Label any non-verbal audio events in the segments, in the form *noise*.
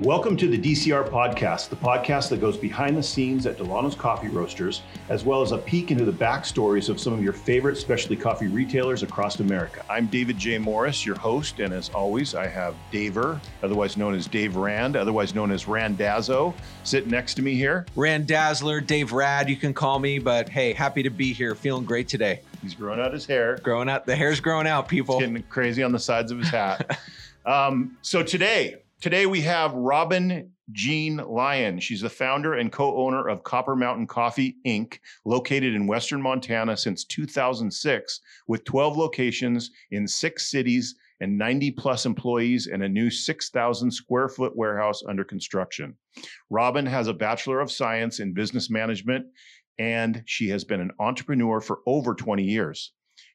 Welcome to the DCR podcast, the podcast that goes behind the scenes at Dillanos Coffee Roasters, as well as a peek into the backstories of some of your favorite specialty coffee retailers across America. I'm David J. Morris, your host, and as always, I have Daver, otherwise known as Dave Rand, otherwise known as Randazzo, sitting next to me here. Randazzler, Dave Rad, you can call me, but hey, happy to be here. Feeling great today. He's growing out his hair. Growing out, the hair's growing out, people. It's getting crazy on the sides of his hat. *laughs* um, so today, Today we have Robin Jean Lyon. She's the founder and co-owner of Copper Mountain Coffee Inc., located in Western Montana since 2006, with 12 locations in six cities and 90 plus employees and a new 6,000 square foot warehouse under construction. Robin has a Bachelor of Science in Business Management, and she has been an entrepreneur for over 20 years.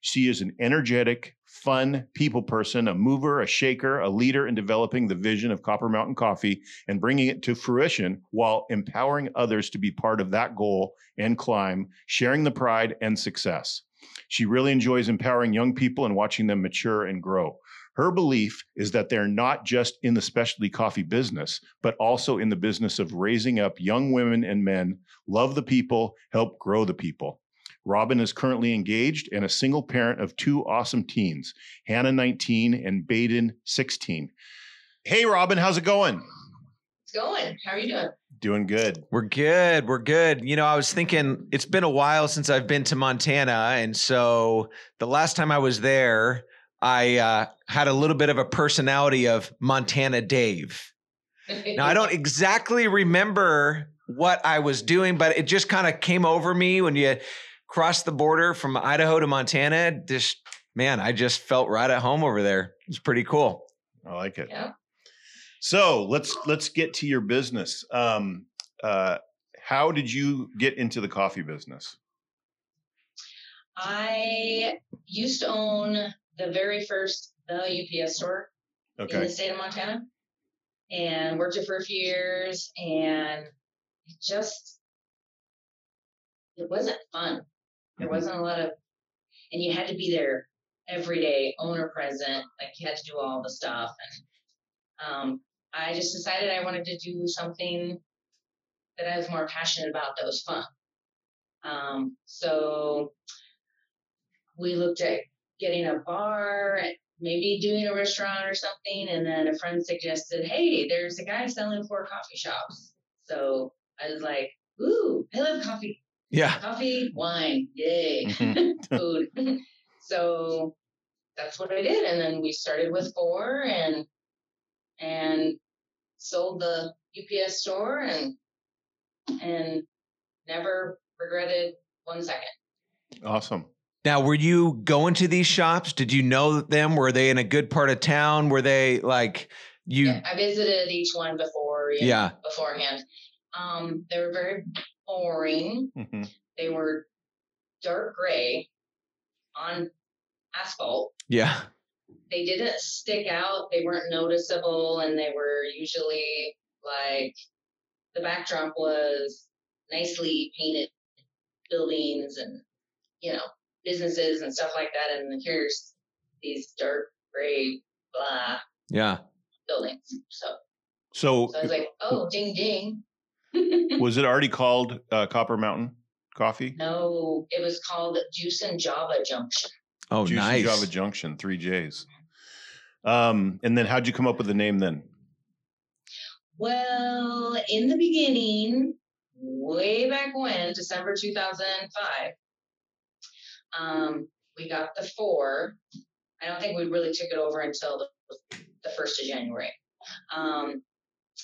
She is an energetic, fun people person, a mover, a shaker, a leader in developing the vision of Copper Mountain Coffee and bringing it to fruition while empowering others to be part of that goal and climb, sharing the pride and success. She really enjoys empowering young people and watching them mature and grow. Her belief is that they're not just in the specialty coffee business, but also in the business of raising up young women and men, love the people, help grow the people. Robin is currently engaged and a single parent of two awesome teens, Hannah 19 and Baden 16. Hey, Robin, how's it going? It's going. How are you doing? Doing good. We're good. We're good. You know, I was thinking it's been a while since I've been to Montana. And so the last time I was there, I uh, had a little bit of a personality of Montana Dave. *laughs* Now, I don't exactly remember what I was doing, but it just kind of came over me when you crossed the border from Idaho to Montana. Just man, I just felt right at home over there. It's pretty cool. I like it. Yeah. So let's let's get to your business. Um, uh, how did you get into the coffee business? I used to own the very first the UPS store in the state of Montana and worked it for a few years and it just it wasn't fun. There Mhm. wasn't a lot of and you had to be there every day, owner present, like you had to do all the stuff and um I just decided I wanted to do something that I was more passionate about that was fun. Um, so we looked at getting a bar, maybe doing a restaurant or something, and then a friend suggested, "Hey, there's a guy selling four coffee shops." So I was like, "Ooh, I love coffee, Yeah. coffee, wine, yay, Mhm. *laughs* *laughs* food." *laughs* so that's what I did, and then we started with four, and and sold the UPS store, and and never regretted one second. awesome. Now, were you going to these shops? Did you know them? Were they in a good part of town? Were they like you? Yeah, I visited each one before, you know, Yeah. beforehand. Um, they were very boring. Mhm. They were dark gray on asphalt. Yeah. They didn't stick out. They weren't noticeable, and they were usually like the backdrop was nicely painted buildings and you know businesses and stuff like that. And here's these dark gray blah Yeah. buildings. So So, So I was like, oh, ding ding. Was it already *laughs* called uh, Copper Mountain Coffee? no, it was called Juice and Java Junction. Oh, Juicy nice. And Java Junction, three J's. Um, and then how'd you come up with the name then? Well, in the beginning, way back when, December 2005, um, we got the four. I don't think we really took it over until the, the 1st of January. Um,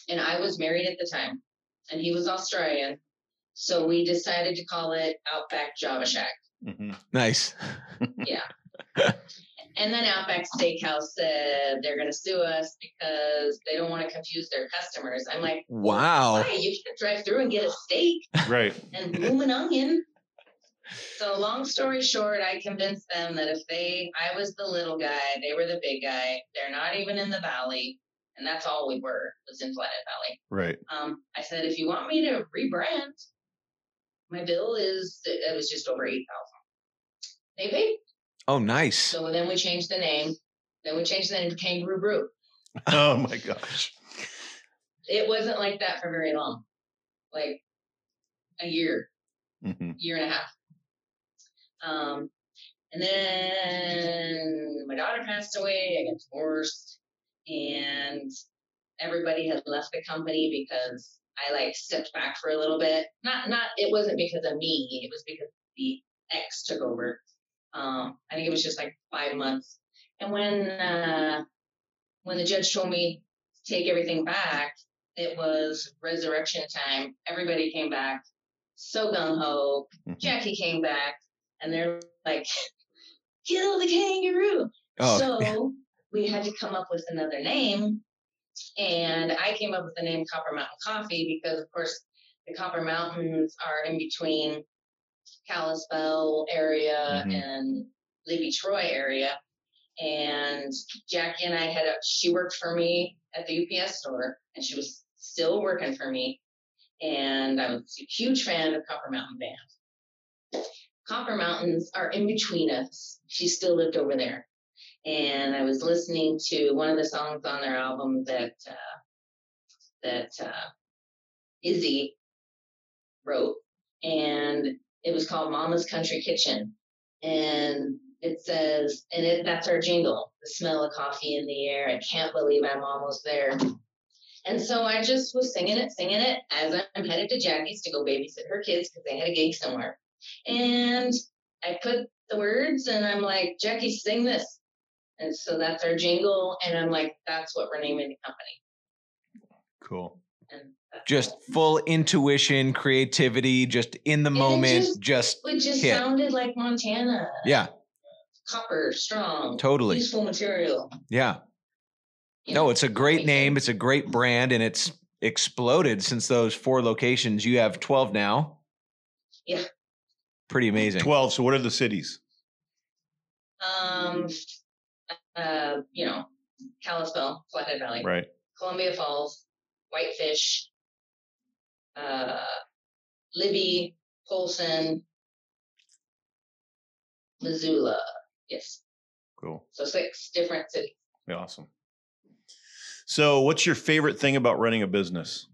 and I was married at the time, and he was Australian. So we decided to call it Outback Java Shack. Mhm. nice. *laughs* Yeah. And then Outback Steakhouse said they're going to sue us because they don't want to confuse their customers. I'm like, Wow. why? You can drive through and get a steak Right. and bloom an onion. So long story short, I convinced them that if they, I was the little guy, they were the big guy. They're not even in the valley, and that's all we were was in Flathead Valley. Right. Um, I said, if you want me to rebrand, my bill is it was just over eight thousand. They paid. Oh, nice. So then we changed the name. Then we changed the name to Kangaroo Brew. *laughs* Oh my gosh. it wasn't like that for very long, like a year, hmm year and a half. Um, and then my daughter passed away. I got divorced, and everybody had left the company because I like stepped back for a little bit. Not, not. It wasn't because of me. It was because the ex took over. Um, I think it was just like five months. And when uh, when the judge told me to take everything back, it was resurrection time. Everybody came back, so gung ho. Mhm. Jackie came back, and they're like, "Kill the kangaroo!" Oh, So we had to come up with another name, and I came up with the name Copper Mountain Coffee because, of course, the Copper Mountains are in between Kalispell area Mhm. and Libby Troy area. And Jackie and I had a, she worked for me at the UPS store, and she was still working for me. And I was a huge fan of Copper Mountain Band. Copper Mountains are in between us. She still lived over there. And I was listening to one of the songs on their album that uh, that uh, Izzy wrote, and it was called Mama's Country Kitchen. And it says, and it, that's our jingle, the smell of coffee in the air. I can't believe I'm almost there. And so I just was singing it, singing it as I'm headed to Jackie's to go babysit her kids because they had a gig somewhere. And I put the words and I'm like, Jackie, sing this. And so that's our jingle. And I'm like, that's what we're naming the company. Cool. And that's just full intuition, creativity, just in the And it moment, just- just it just hit. sounded like Montana. yeah, Copper, strong, totally. useful material. Yeah. you No, know, it's a great name. It's a great brand and it's exploded since those four locations. You have 12 now. Yeah. Pretty amazing. 12. So what are the cities? Um, uh, you know, Kalispell, Flathead Valley, Right. Columbia Falls, Whitefish, uh, Libby, Polson, Missoula. Yes, Cool. so six different cities. Awesome. So what's your favorite thing about running a business?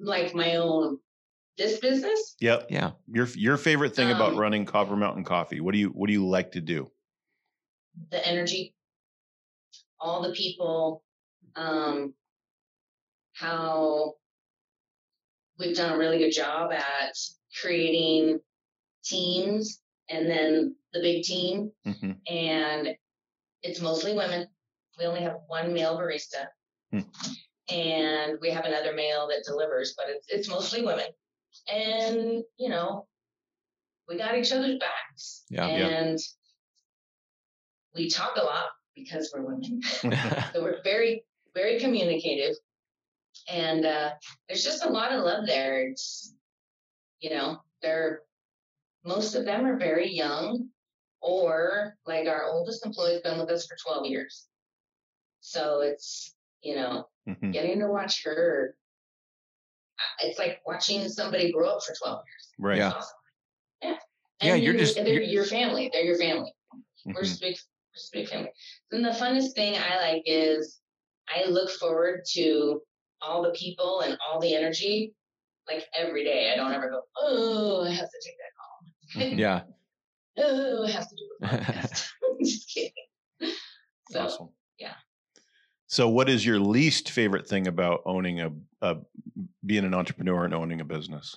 Like my own this business. Yep. Yeah. Your your favorite thing about Um, running Copper Mountain Coffee. What do you what do you like to do? the energy, all the people, um, how we've done a really good job at creating teams and then the big team. hmm And it's mostly women. We only have one male barista. Hmm. And we have another male that delivers, but it's it's mostly women. And, you know, we got each other's backs. Yeah. Yeah. And we talk a lot because we're women. *laughs* *laughs* so we're very, very communicative. And uh, there's just a lot of love there. It's, you know, they're, most of them are very young, or like our oldest employee's been with us for 12 years. So it's, you know, Mhm. getting to watch her. It's like watching somebody grow up for 12 years. Right. Yeah. It's awesome. Yeah. Yeah, you're you- just- They're you're- your family. They're your family. We're Mhm. just big, we're just big family. And the funnest thing I like is I look forward to all the people and all the energy like every day. I don't ever go, oh, I have to take that call. yeah. *laughs* Oh, I have to do a *laughs* podcast. *laughs* just kidding. So awesome. Yeah. So what is your least favorite thing about owning a, a being an entrepreneur and owning a business?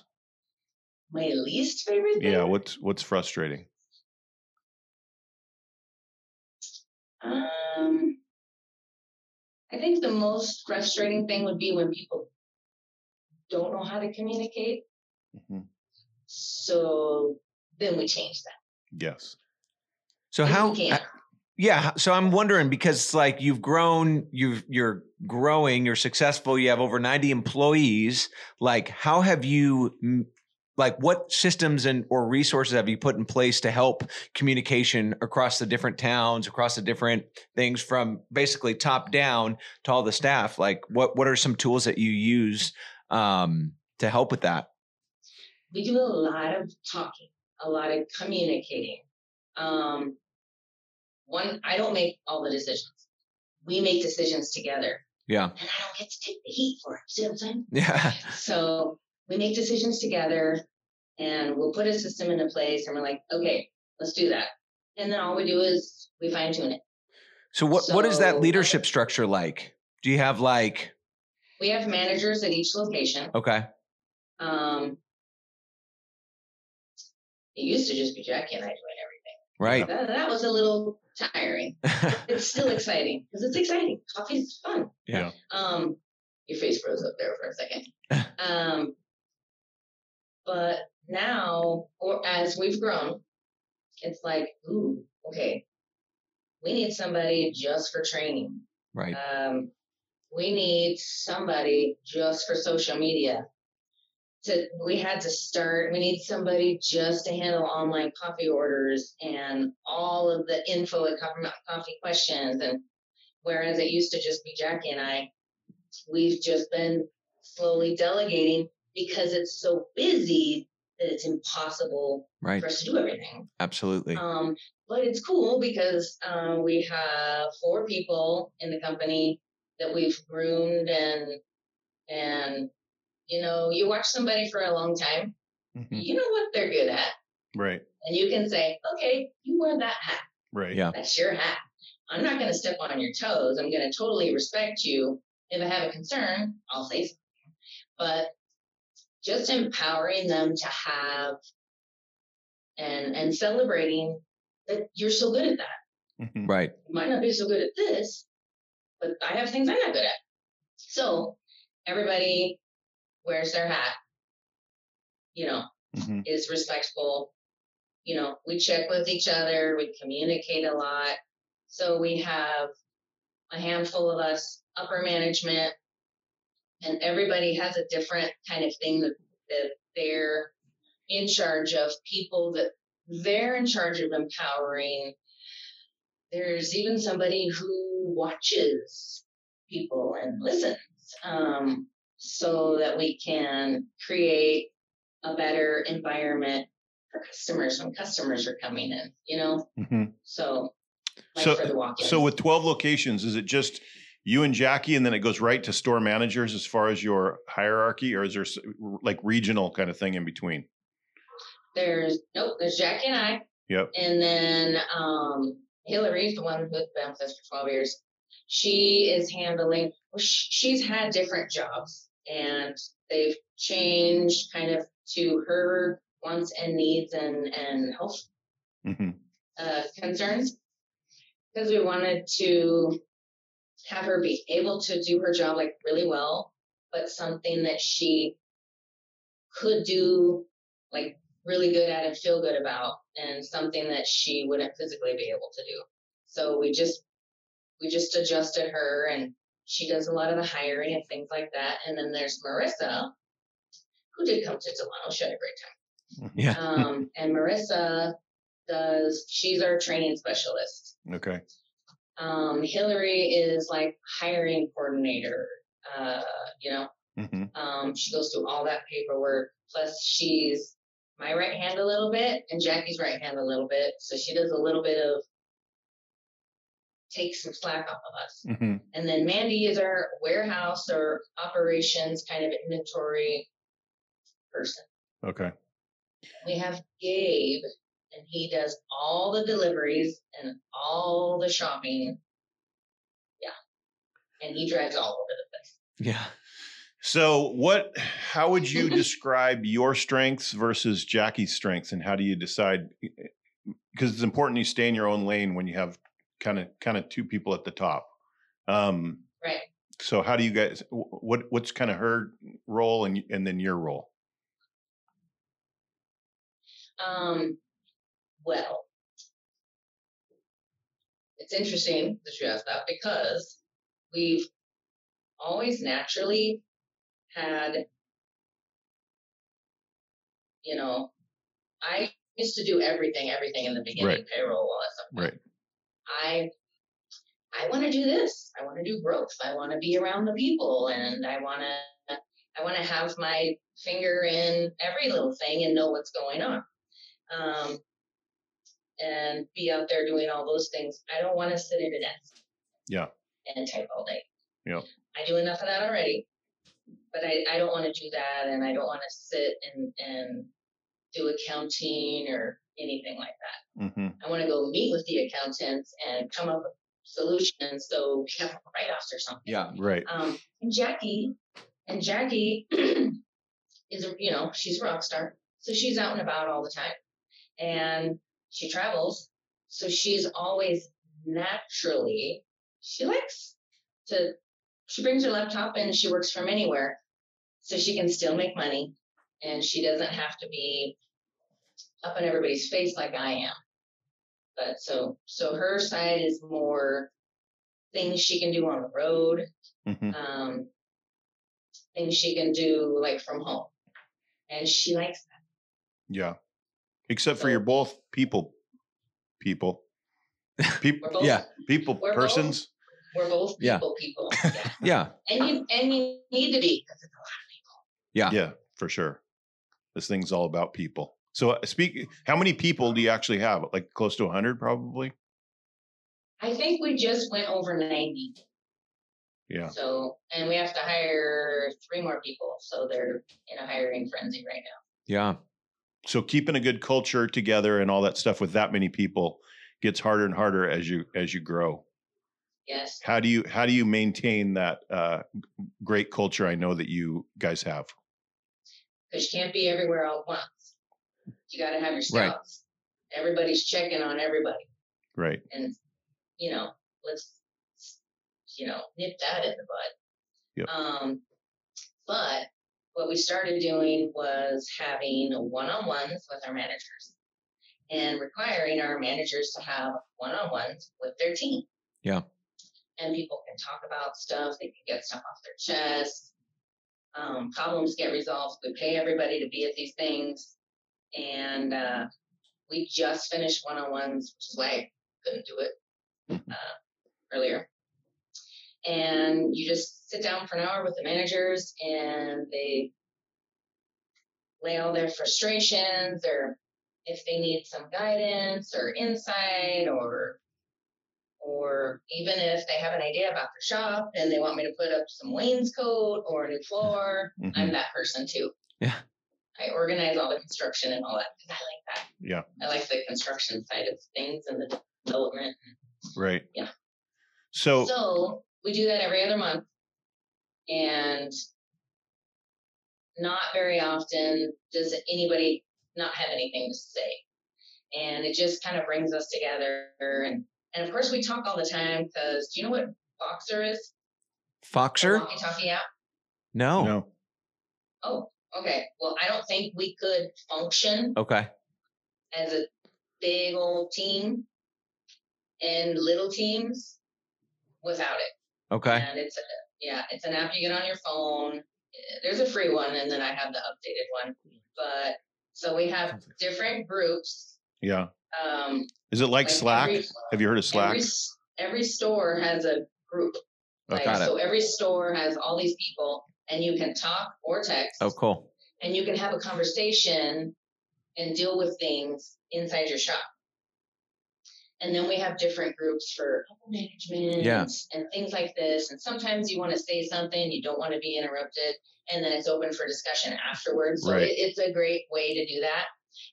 my least favorite thing. Yeah, what's what's frustrating? Um, I think the most frustrating thing would be when people don't know how to communicate. Mhm. So then we change that. Yes. So If how can. Yeah, so I'm wondering because like you've grown, you've you're growing, you're successful, you have over 90 employees, like how have you like what systems and or resources have you put in place to help communication across the different towns, across the different things from basically top down to all the staff? Like what what are some tools that you use um to help with that? we do a lot of talking, a lot of communicating. Um, one, I don't make all the decisions. we make decisions together. Yeah. And I don't get to take the heat for it. See what I'm saying? Yeah. *laughs* So we make decisions together and we'll put a system into place and we're like, okay, let's do that. And then all we do is we fine tune it. So what what is that So- leadership structure like? Do you have like We have managers at each location. okay. Um, it used to just be Jackie and I doing everything. Right. That, that was a little tiring. *laughs* It's still exciting because it's exciting. Coffee's fun. Yeah. Um, your face froze up there for a second. *laughs* um, but now, or as we've grown, it's like, ooh, okay, we need somebody just for training. right. Um, we need somebody just for social media. To, we had to start, we need somebody just to handle online coffee orders and all of the info at Coffee questions. And whereas it used to just be Jackie and I, we've just been slowly delegating because it's so busy that it's impossible Right. for us to do everything. Absolutely. Um, but it's cool because um, we have four people in the company that we've groomed and and you know you watch somebody for a long time, Mhm. you know what they're good at, Right. and you can say, okay, you wear that hat. Right. Yeah. That's your hat. I'm not going to step on your toes. I'm going to totally respect you. If I have a concern, I'll say something. But just empowering them to have and and celebrating that you're so good at that. Mhm. Right. You might not be so good at this, but I have things I'm not good at. So everybody wears their hat. You know, Mhm. is respectful. You know, we check with each other, we communicate a lot. So we have a handful of us, upper management, and everybody has a different kind of thing that, that they're in charge of, people that they're in charge of empowering. There's even somebody who watches people and listens um, so that we can create a better environment for customers when customers are coming in, you know? Mhm. So, like So- So with 12 locations, is it just you and Jackie and then it goes right to store managers as far as your hierarchy or is there like regional kind of thing in between? there's, nope, there's Jackie and I. Yep. And then um, Hillary's the one who's been with us for 12 years. She is handling, she's had different jobs and they've changed kind of to her wants and needs and, and health hmm uh, concerns because we wanted to have her be able to do her job like really well, but something that she could do like really good at and feel good about, and something that she wouldn't physically be able to do. So we just we just adjusted her, and she does a lot of the hiring and things like that. And then there's Marissa, who did come to Delano. She had a great time. *laughs* Yeah. Um, and Marissa does, she's our training specialist. Okay. Um, Hillary is like hiring coordinator. Uh, you know, hmm um, she goes through all that paperwork. Plus, she's my right hand a little bit and Jackie's right hand a little bit. So she does a little bit of take some slack off of us. hmm And then Mandy is our warehouse or operations kind of inventory person. Okay. We have Gabe, and he does all the deliveries and all the shopping. Yeah. And he drives all over the place. Yeah. So what how would you *laughs* describe your strengths versus Jackie's strengths and how do you decide because it's important you stay in your own lane when you have kind of kind of two people at the top. Um Right. so how do you guys what what's kind of her role and and then your role? Um, well, it's interesting that you asked that because we've always naturally had, you know, I used to do everything, everything in the beginning, Right. payroll, all that stuff. Right. I I want to do this. I want to do growth. I want to be around the people, and I want to I want to have my finger in every little thing and know what's going on, um, and be out there doing all those things. I don't want to sit at a desk. Yeah. and type all day. Yeah. I do enough of that already, but I, I don't want to do that, and I don't want to sit and and do accounting or anything like that. hmm I want to go meet with the accountants and come up with solutions so we have write-offs or something. Yeah. Right. Um, and Jackie, and Jackie *clears throat* is, you know, she's a rock star. So she's out and about all the time and she travels. So she's always naturally, she likes to, she brings her laptop and she works from anywhere so she can still make money and she doesn't have to be up in everybody's face like I am. But so, so her side is more things she can do on the road, hmm um, things she can do like from home. And she likes that. Yeah. Except for So- you're both people, people, *laughs* people, both, Yeah. people, We're both- persons. we're both Yeah. people, people. *laughs* Yeah. Yeah. and you and you need to be because it's a lot of people. Yeah. Yeah, for sure. This thing's all about people. So, uh, speak. How many people do you actually have? Like close to hundred, probably. I think we just went over 90. Yeah. So, and we have to hire three more people. So they're in a hiring frenzy right now. Yeah. So keeping a good culture together and all that stuff with that many people gets harder and harder as you as you grow. Yes. How do you how do you maintain that uh, great culture? I know that you guys have. Because you can't be everywhere all at once. You got to have your Right. Everybody's checking on everybody. Right. and you know, let's you know nip that in the bud. Yep. Um, but what we started doing was having one-on-ones with our managers and requiring our managers to have one-on-ones with their team. Yeah. And people can talk about stuff. They can get stuff off their chest. Um, problems get resolved. We pay everybody to be at these things, and uh, we just finished one-on-ones, which is why I couldn't do it uh, earlier. And you just sit down for an hour with the managers, and they lay all their frustrations, or if they need some guidance or insight, or or even if they have an idea about their shop and they want me to put up some wainscot or a new floor, Mhm. I'm that person too. Yeah. I organize all the construction and all that because I like that. Yeah. I like the construction side of things and the development. Right. Yeah. So, So we do that every other month. And not very often does anybody not have anything to say. And it just kind of brings us together. And, and of course, we talk all the time because do you know what Voxer is? Voxer? Walkie talkie app? No. no. Oh, okay. Well, I don't think we could function Okay. as a big old team and little teams without it. Okay. And it's a, yeah, it's an app you get on your phone. There's a free one, and then I have the updated one. But so we have different groups. Yeah. Um, Is it like like Slack? every- Have you heard of Slack? Every, every store has a group. Okay. Like, Got it. so every store has all these people, and you can talk or text, Oh, cool. and you can have a conversation and deal with things inside your shop. And then we have different groups for couple management Yeah. and things like this. And sometimes you want to say something, you don't want to be interrupted, and then it's open for discussion afterwards. So Right. it, it's a great way to do that.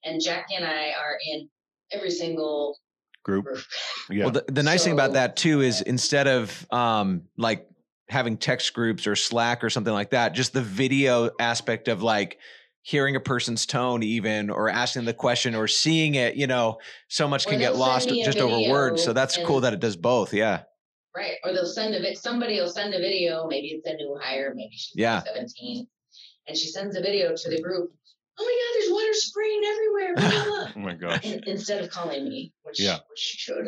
And Jackie and I are in every single Group. group. Yeah. Well, the, the nice thing about that too is instead of um, like having text groups or Slack or something like that, just the video aspect of like hearing a person's tone, even or asking the question or seeing it, you know, so much Or can get lost send me a just over words. So video that's cool that it does both. Yeah. Right. Or they'll send a vid- somebody will send a video, maybe it's a new hire, maybe she's Yeah. 17. And she sends a video to the group. Oh my god, there's water spraying everywhere. Blah, blah, blah. *laughs* oh my gosh. In- instead of calling me, which Yeah. which she should.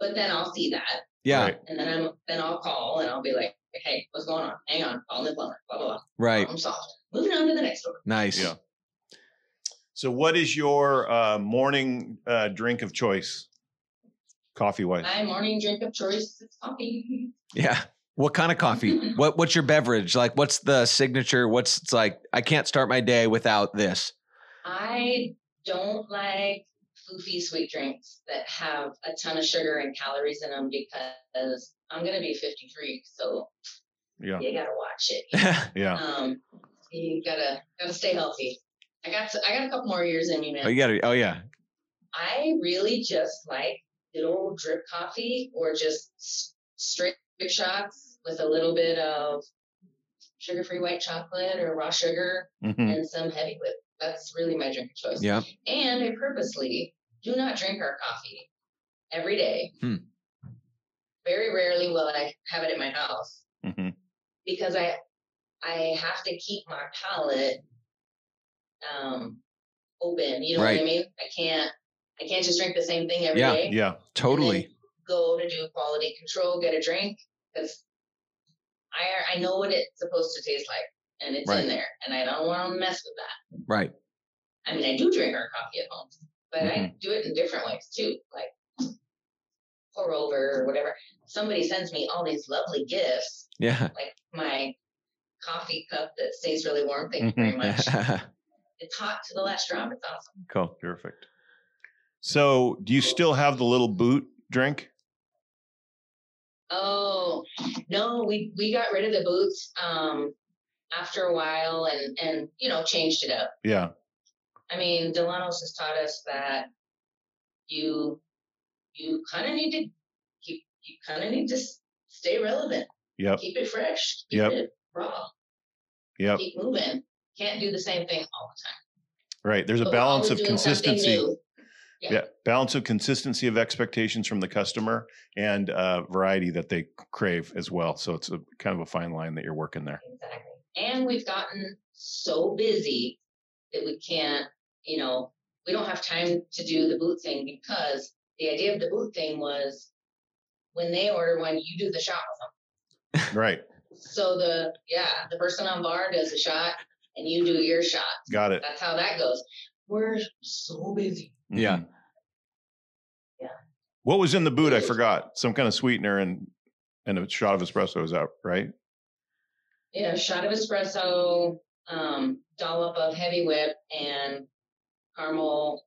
But then I'll see that. Yeah. Right. And then I'm then I'll call and I'll be like, hey, what's going on? Hang on, call the plumber, blah blah blah. Right. I'm solved. Moving on to the next one. Nice. Yeah. So, what is your uh, morning uh, drink of choice, coffee wise? My morning drink of choice is coffee. Yeah. What kind of coffee? *laughs* what What's your beverage? Like, what's the signature? What's it's like? I can't start my day without this. I don't like foofy sweet drinks that have a ton of sugar and calories in them because I'm gonna be 53, so Yeah. you gotta watch it. *laughs* Yeah. Um, you gotta gotta stay healthy. I got I got a couple more years in me, man. oh, you gotta. Oh yeah. I really just like good old drip coffee or just straight shots with a little bit of sugar-free white chocolate or raw sugar Mhm. and some heavy whip. That's really my drink of choice. Yeah. And I purposely do not drink our coffee every day. Hmm. Very rarely will I have it in my house Mhm. because I I have to keep my palate um open. You know Right. what I mean? I can't I can't just drink the same thing every Yeah. day. Yeah. Totally. Go to do quality control, get a drink because I I know what it's supposed to taste like and it's Right. in there, and I don't want to mess with that. Right. I mean, I do drink our coffee at home, but I Mhm. do it in different ways too, like pour over or whatever. Somebody sends me all these lovely gifts, Yeah. like my coffee cup that stays really warm. Thank you Mm-hmm. very much. *laughs* It's hot to the last drop. It's awesome. cool. Perfect. So, do you still have the little boot drink? Oh no, we we got rid of the boots um after a while and and you know changed it up. Yeah. I mean, Dillanos has taught us that you you kind of need to keep you kind of need to stay relevant. Yep. Keep it fresh. Keep Yep. it raw. Yep. Keep moving. Can't do the same thing all the time. Right. There's a But we're balance of consistency. Yeah. Yeah. Balance of consistency of expectations from the customer and uh, variety that they crave as well. So it's a kind of a fine line that you're working there. Exactly. And we've gotten so busy that we can't, you know, we don't have time to do the boot thing because the idea of the boot thing was when they order one, you do the shot with them. Right. So the yeah, the person on bar does a shot and you do your shot. Got it. That's how that goes. We're so busy. Yeah. Mhm. Yeah. What was in the boot? I forgot. Some kind of sweetener and and a shot of espresso is out, right? Yeah, shot of espresso, um, dollop of heavy whip, and caramel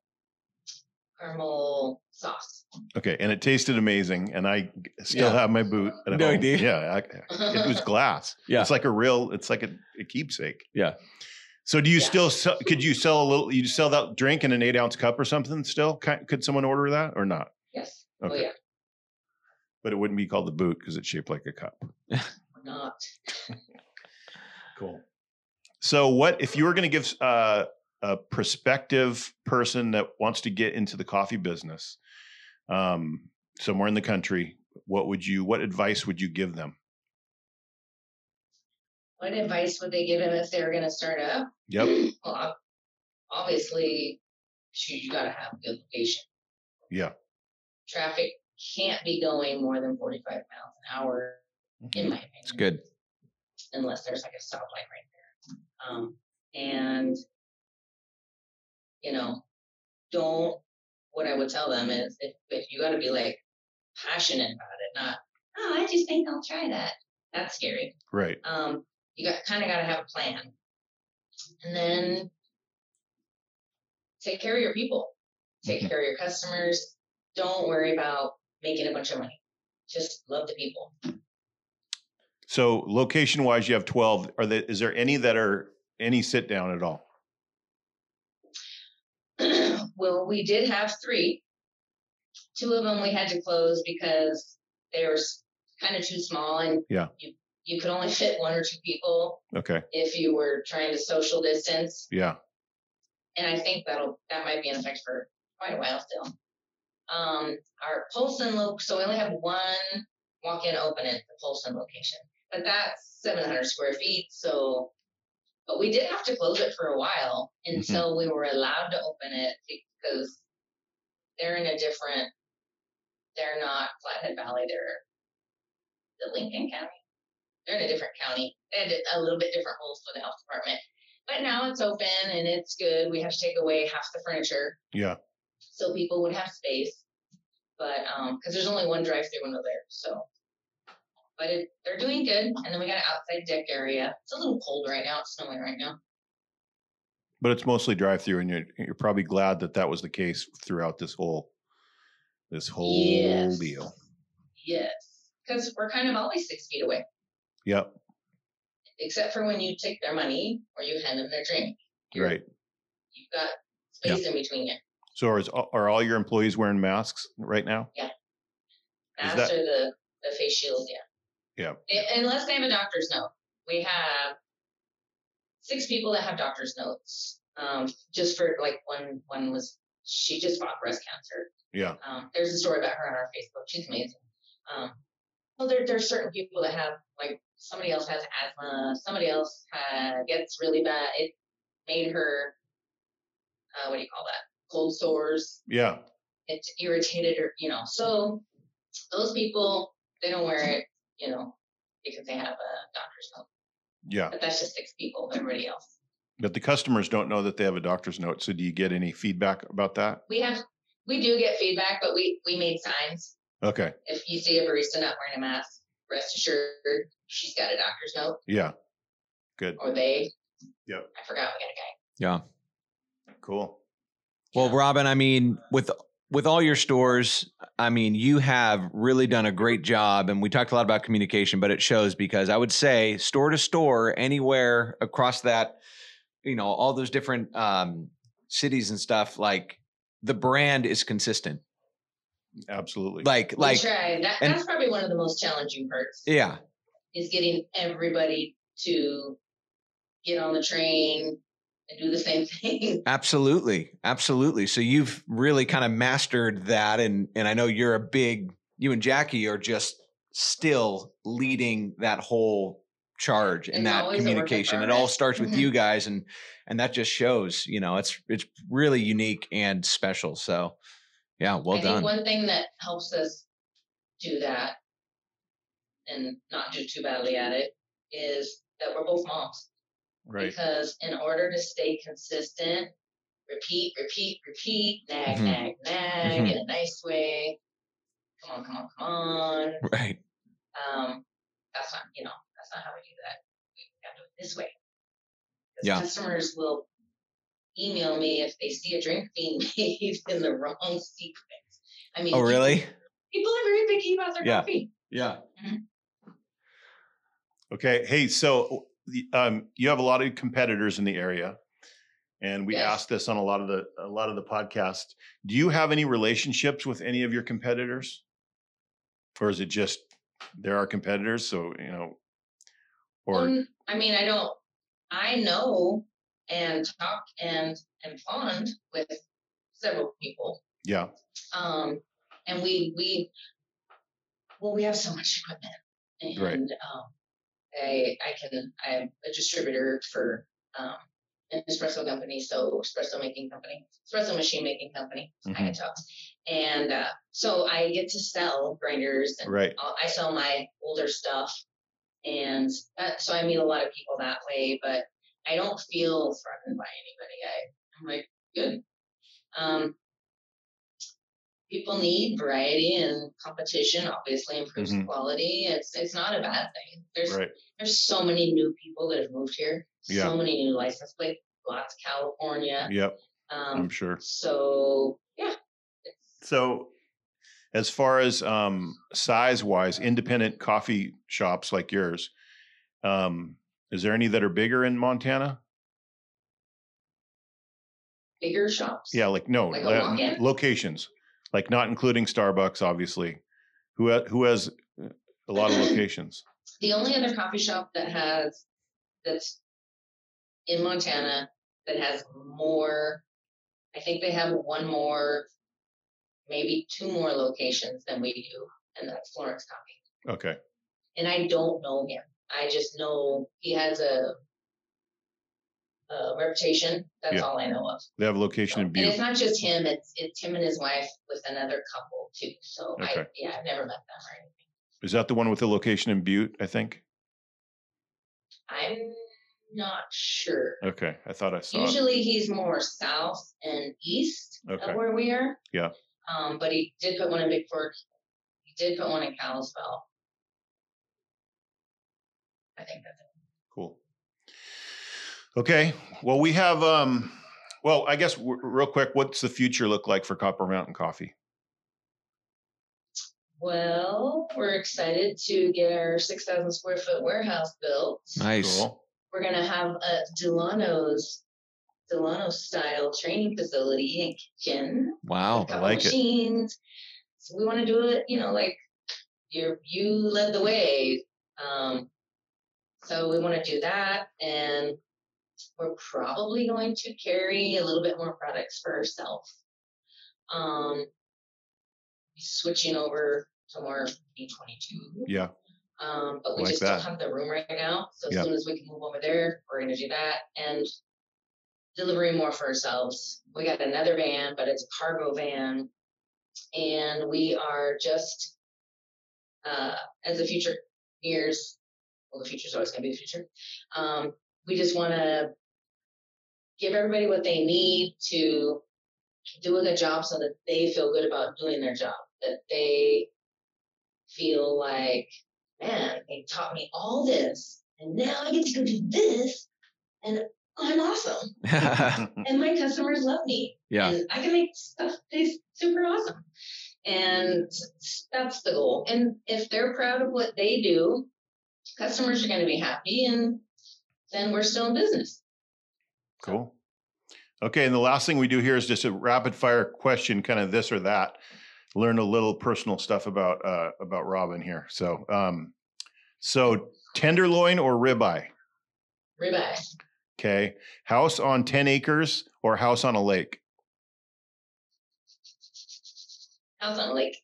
caramel sauce. Okay, and it tasted amazing, and I still Yeah. have my boot. At No, home. do you? Yeah, I, it was glass. *laughs* Yeah. it's like a real. It's like a, a keepsake. Yeah. So, do you Yeah. still sell, could you sell a little? You sell that drink in an eight ounce cup or something? Still, could someone order that or not? yes. Oh Okay. yeah. But it wouldn't be called the boot because it's shaped like a cup. *laughs* Not. Cool. So, what if you were going to give uh, a prospective person that wants to get into the coffee business um, somewhere in the country? What would you? What advice would you give them? What advice would they give them if they were going to start up? Yep. *clears throat* Well, obviously, shoot, you got to have a good location. Yeah. Traffic can't be going more than 45 miles an hour, in my opinion. It's good. unless there's like a stoplight right there. Um, and you know, don't. What I would tell them is, if if you got to be like passionate about it, not oh, I just think I'll try that. That's scary. Right. Um, you got kind of got to have a plan, and then take care of your people, take Mhm. care of your customers. Don't worry about making a bunch of money. Just love the people. So, location wise, you have twelve. Are there? Is there any that are any sit down at all? Well, we did have three. Two of them we had to close because they were kind of too small, and Yeah. you you could only fit one or two people Okay. if you were trying to social distance. Yeah. And I think that'll that might be in effect for quite a while still. Um, our Polson loc so we only have one walk-in open at the Polson location, but that's 700 square feet. So, but we did have to close it for a while until we were allowed to open it because they're in a different. They're not Flathead Valley. They're the Lincoln County. They're in a different county. They had a little bit different rules for the health department. But now it's open and it's good. We have to take away half the furniture Yeah. so people would have space. But um, because there's only one drive-through window there, so. But it, they're doing good, and then we got an outside deck area. It's a little cold right now. It's snowing right now. But it's mostly drive through, and you're you're probably glad that that was the case throughout this whole this whole Yes. deal. Yes, because we're kind of always six feet away, Yep. except for when you take their money or you hand them their drink. You're- Right. You've got space in between you. So is, are all your employees wearing masks right now? Yeah. Masks that- or the, the face shields, yeah. Yeah. I- Unless they have a doctor's note. We have six people that have doctor's notes. Um, just for like one one was she just fought breast cancer. Yeah. Um, there's a story about her on our Facebook. She's amazing. Um, well, there there's certain people that have like somebody else has asthma, somebody else had, gets really bad. It made her uh, what do you call that? Cold sores Yeah. it irritated her, you know. So those people, they don't wear it, you know, because they have a doctor's note. Yeah. But that's just six people. Everybody else. But the customers don't know that they have a doctor's note. So do you get any feedback about that? We have, we do get feedback, but we we made signs. Okay. If you see a barista not wearing a mask, rest assured she's got a doctor's note, Yeah. Good. or they. Yep. I forgot we got a guy. Yeah. Cool. Well, Robin, I mean, with with all your stores, I mean, you have really done a great job, and we talked a lot about communication, but it shows because I would say store to store, anywhere across that, you know, all those different um, cities and stuff, like the brand is consistent. Absolutely. Like, We like, tried. That, and- that's probably one of the most challenging parts. yeah, Is getting everybody to get on the train and do the same thing. *laughs* absolutely, absolutely. So you've really kind of mastered that, and and I know you're a big. You and Jackie are just still leading that whole charge and that always a work in communication. It all starts with Mhm. you guys, and and that just shows. You know, it's it's really unique and special. So, yeah, well I done. think one thing that helps us do that and not do too badly at it is that we're both moms. Right. Because in order to stay consistent, repeat, repeat, repeat, nag, Mhm. nag, nag Mhm. in a nice way. Come on, come on, come on. right. Um, that's not, you know, that's not how we do that. We have to do it this way. Yeah. Customers will email me if they see a drink being *laughs* made in the wrong sequence. I mean, Oh, really? People are very picky about their Yeah. coffee. Yeah. Okay. Hey, so um, you have a lot of competitors in the area, and we Yes. asked this on a lot of the a lot of the podcast. Do you have any relationships with any of your competitors, or is it just there are competitors? So you know, or Um, I mean, I don't. I know and talk and am fond with several people. yeah, Um, and we we well, we have so much equipment, and Right. um, I I can I'm a distributor for um an espresso company, so espresso making company, espresso machine making company, Mhm. kind of tough. And uh, so I get to sell grinders and right, I'll- sell my older stuff, and uh, so I meet a lot of people that way. But I don't feel threatened by anybody. I, I'm like good. Um, people need variety and competition. Obviously, improves Mhm. quality. It's it's not a bad thing. There's right, there's so many new people that have moved here. Yeah. So many new license plates. Lots of California. yep, Um, I'm sure. so yeah, So, as far as um, size wise, independent coffee shops like yours, um, is there any that are bigger in Montana? bigger shops. Yeah, like no Like uh, locations, like not including Starbucks, obviously. Who ha- who has a lot of *clears throat* locations? The only other coffee shop that has that's in Montana that has more, I think they have one more, maybe two more locations than we do, and that's Florence Coffee. Okay, And I don't know him. I just know he has a, a reputation. That's Yeah. all I know of. they have a location in Butte. and it's not just him; it's it's him and his wife with another couple too. So I yeah, I've never met them or anything. Is that the one with the location in Butte? I think. I'm not sure. Okay, I thought I saw. it. Usually he's more south and east Okay. of where we are. Yeah. Um, but he did put one in Bigfork. He did put one in Kalispell. I think that's it. Cool. Okay. Well, we have. um Well, I guess w- real quick, what's the future look like for Copper Mountain Coffee? Well, we're excited to get our 6,000 square foot warehouse built. Nice. Cool. We're going to have a Dillanos Delano style training facility and kitchen. Wow. I couple like it. machines. So we want to do it, you know, like you you led the way. Um, so we want to do that, and we're probably going to carry a little bit more products for ourselves. Um, switching over to more B22. Yeah. Um, but we Like just that. don't have the room right now. So as Yeah. soon as we can move over there, we're going to do that and delivering more for ourselves. We got another van, but it's a cargo van, and we are just uh, as the future nears. Well, the future is always going to be the future. Um, we just want to give everybody what they need to do a good job, so that they feel good about doing their job. That they feel like man, they taught me all this, and now I get to go do this, and I'm awesome. *laughs* And my customers love me. yeah. And I can make stuff taste super awesome. And that's the goal. And if they're proud of what they do, customers are going to be happy, and then we're still in business. Cool. Okay, and the last thing we do here is just a rapid fire question, kind of this or that. Learn a little personal stuff about uh, about Robin here. So, um, so tenderloin or ribeye? Ribeye. Okay, house on ten acres or house on a lake? House on a lake.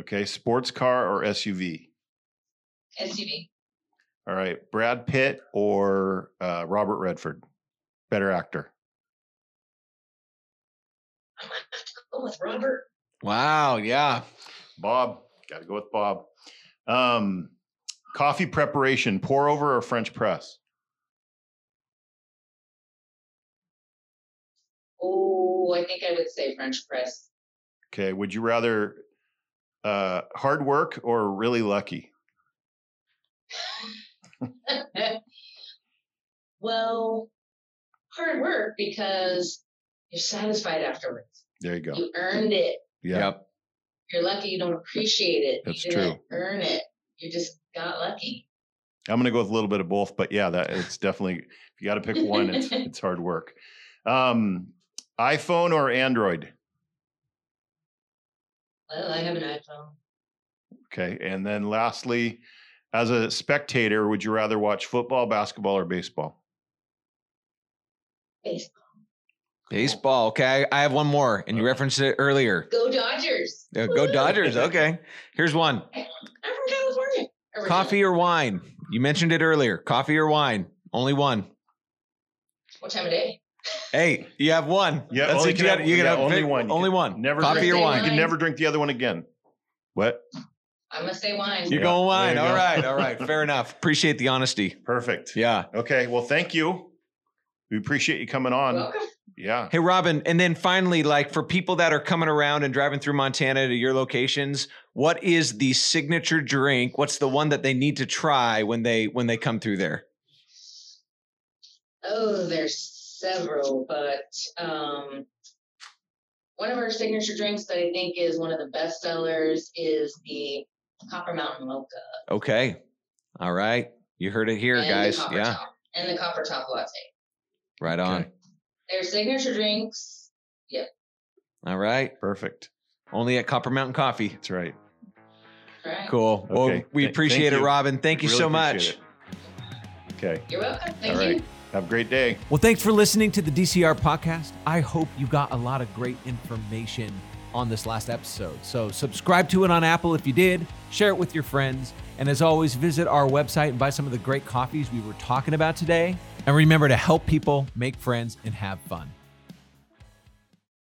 Okay, sports car or SUV? SUV. All right, Brad Pitt or uh, Robert Redford? Better actor. I might have to go with Robert. Wow. Yeah. Bob. Got to go with Bob. Um, coffee preparation: pour over or French press? Oh, I think I would say French press. Okay. Would you rather uh, hard work or really lucky? *laughs* well, hard work because you're satisfied afterwards. There you go. You earned it. Yeah. Yep. You're lucky you don't appreciate it. That's you didn't true. Earn it. You just got lucky. I'm going to go with a little bit of both, but yeah, that it's definitely if you got to pick one, it's *laughs* it's hard work. Um, iPhone or Android? Well, I have an iPhone. Okay. And then lastly, as a spectator, would you rather watch football, basketball, or baseball? Baseball. Baseball. Okay. I have one more, and you referenced it earlier. Go Dodgers. Uh, Go Dodgers. Okay. Here's one I'm from California. originally. coffee or wine? You mentioned it earlier. Coffee or wine? Only one. What time of day? Hey, you have one. Yeah, That's only it. can You have- got you yeah, got only one. Only one. Never coffee drink, or Say wine. You can never drink the other one again. What? I'm gonna say wine. You're Yeah, going wine. there you All go. right. All right. *laughs* Fair enough. Appreciate the honesty. Perfect. Yeah. Okay. Well, thank you. We appreciate you coming on. Welcome. Yeah. Hey, Robin. And then finally, like for people that are coming around and driving through Montana to your locations, what is the signature drink? What's the one that they need to try when they when they come through there? Oh, there's several, but um, one of our signature drinks that I think is one of the best sellers is the Copper Mountain Mocha. Okay. All right. You heard it here, and guys. Yeah. Top, and the Copper Top Latte. Right on. Okay. They're signature drinks. Yep. All right. Perfect. Only at Copper Mountain Coffee. That's right. Right? Cool. Well, Okay. we Th- appreciate thank it, you. Robin. Thank you Really so much. it. Okay. You're welcome. Thank All you. right. Have a great day. Well, thanks for listening to the DCR podcast. I hope you got a lot of great information on this last episode. So, subscribe to it on Apple if you did, share it with your friends, and as always, visit our website and buy some of the great coffees we were talking about today. And remember to help people, make friends, and have fun.